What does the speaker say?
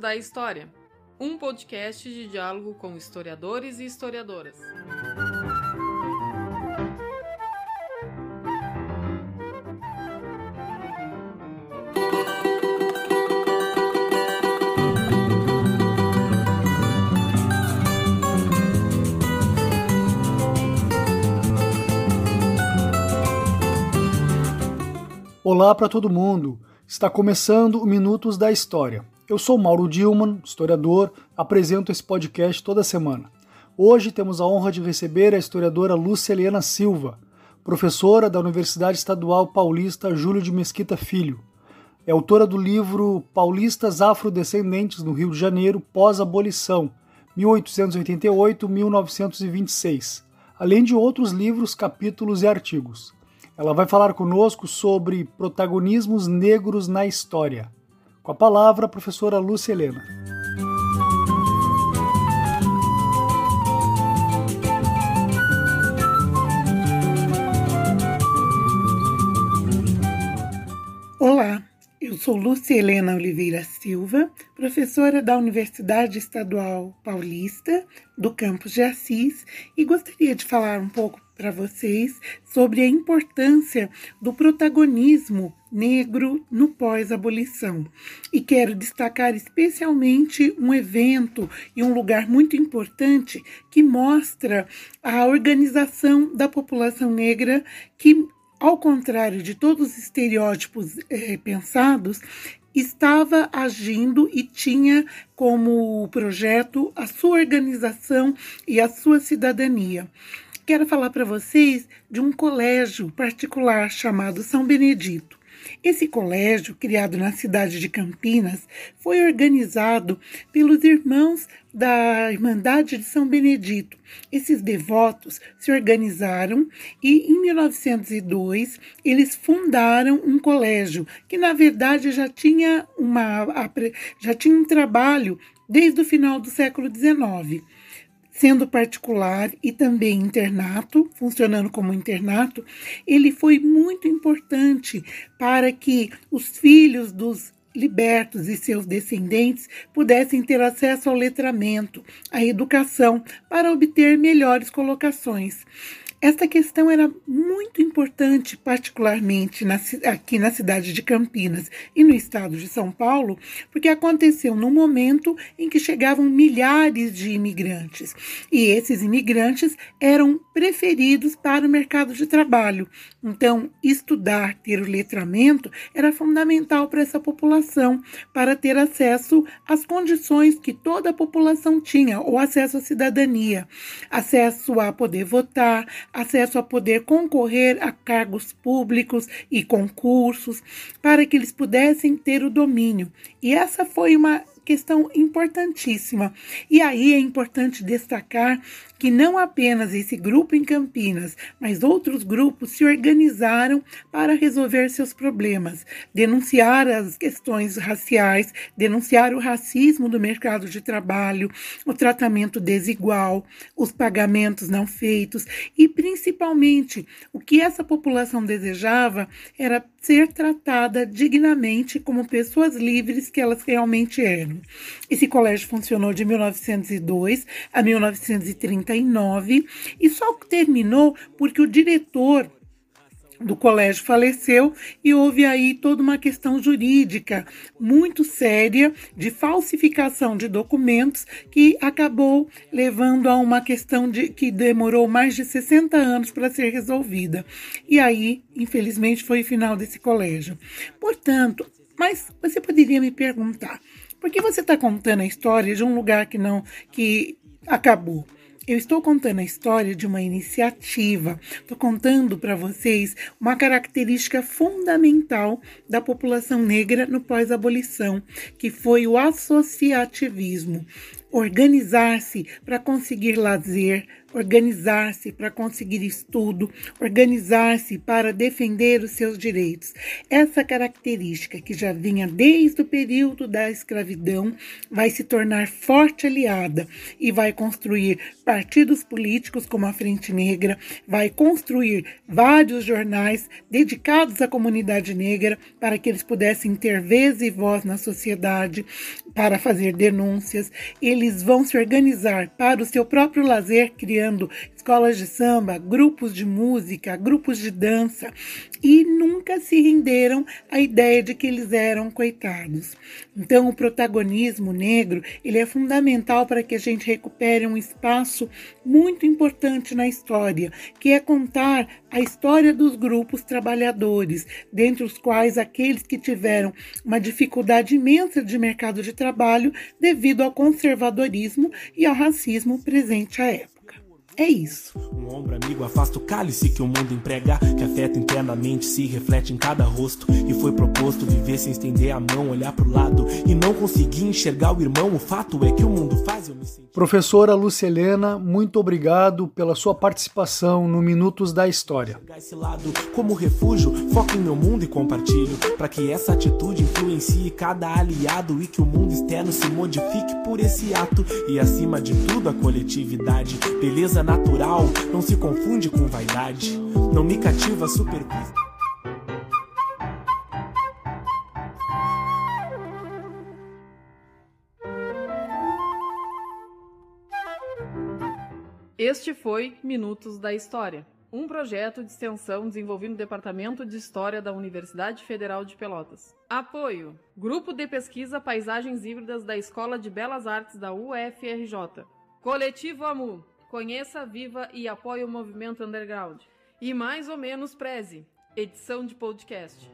da História, um podcast de diálogo com historiadores e historiadoras. Olá para todo mundo! Está começando o Minutos da História. Eu sou Mauro Dilman, historiador, apresento esse podcast toda semana. Hoje temos a honra de receber a historiadora Lúcia Helena Silva, professora da Universidade Estadual Paulista Júlio de Mesquita Filho. É autora do livro Paulistas Afrodescendentes no Rio de Janeiro pós-abolição, 1888-1926, além de outros livros, capítulos e artigos. Ela vai falar conosco sobre protagonismos negros na história. Com a palavra, a professora Lúcia Helena. Sou Lúcia Helena Oliveira Silva, professora da Universidade Estadual Paulista, do campus de Assis, e gostaria de falar um pouco para vocês sobre a importância do protagonismo negro no pós-abolição. E quero destacar especialmente um evento e um lugar muito importante que mostra a organização da população negra que ao contrário de todos os estereótipos é, pensados, estava agindo e tinha como projeto a sua organização e a sua cidadania. Quero falar para vocês de um colégio particular chamado São Benedito. Esse colégio, criado na cidade de Campinas, foi organizado pelos irmãos da Irmandade de São Benedito. Esses devotos se organizaram e, em 1902, eles fundaram um colégio que, na verdade, já tinha, uma, já tinha um trabalho desde o final do século XIX sendo particular e também internato, funcionando como internato, ele foi muito importante para que os filhos dos libertos e seus descendentes pudessem ter acesso ao letramento, à educação, para obter melhores colocações. Esta questão era muito importante, particularmente na, aqui na cidade de Campinas e no estado de São Paulo, porque aconteceu no momento em que chegavam milhares de imigrantes. E esses imigrantes eram preferidos para o mercado de trabalho. Então, estudar, ter o letramento era fundamental para essa população, para ter acesso às condições que toda a população tinha, o acesso à cidadania, acesso a poder votar, acesso a poder concorrer a cargos públicos e concursos, para que eles pudessem ter o domínio. E essa foi uma questão importantíssima. E aí é importante destacar que não apenas esse grupo em Campinas, mas outros grupos se organizaram para resolver seus problemas, denunciar as questões raciais, denunciar o racismo do mercado de trabalho, o tratamento desigual, os pagamentos não feitos e, principalmente, o que essa população desejava era ser tratada dignamente como pessoas livres que elas realmente eram. Esse colégio funcionou de 1902 a 1939 e só terminou porque o diretor do colégio faleceu e houve aí toda uma questão jurídica muito séria de falsificação de documentos que acabou levando a uma questão de que demorou mais de 60 anos para ser resolvida. E aí, infelizmente, foi o final desse colégio. Portanto, mas você poderia me perguntar, por que você está contando a história de um lugar que não que acabou? Eu estou contando a história de uma iniciativa. Estou contando para vocês uma característica fundamental da população negra no pós-abolição, que foi o associativismo. organizar-se para conseguir lazer, organizar-se para conseguir estudo, organizar-se para defender os seus direitos. Essa característica, que já vinha desde o período da escravidão, vai se tornar forte aliada e vai construir partidos políticos como a Frente Negra, vai construir vários jornais dedicados à comunidade negra para que eles pudessem ter vez e voz na sociedade, para fazer denúncias. Eles vão se organizar para o seu próprio lazer, criando criando escolas de samba, grupos de música, grupos de dança e nunca se renderam à ideia de que eles eram coitados. Então, o protagonismo negro ele é fundamental para que a gente recupere um espaço muito importante na história, que é contar a história dos grupos trabalhadores, dentre os quais aqueles que tiveram uma dificuldade imensa de mercado de trabalho devido ao conservadorismo e ao racismo presente à época. É isso. Um ombro amigo afasta o cálice que o mundo emprega, que afeta internamente, se reflete em cada rosto. E foi proposto viver sem estender a mão, olhar pro lado e não conseguir enxergar o irmão. O fato é que o mundo faz eu me sentir. Professora Lúcia Helena, muito obrigado pela sua participação no Minutos da História. Esse lado como refúgio, foco em meu mundo e compartilho, para que essa atitude influencie cada aliado e que o mundo externo se modifique por esse ato. E acima de tudo, a coletividade, beleza natural, não se confunde com vaidade. Não me cativa supervisão. Este foi Minutos da História, um projeto de extensão desenvolvido no Departamento de História da Universidade Federal de Pelotas. Apoio: Grupo de Pesquisa Paisagens Híbridas da Escola de Belas Artes da UFRJ. Coletivo AMU Conheça, viva e apoie o movimento underground. E mais ou menos preze. Edição de podcast.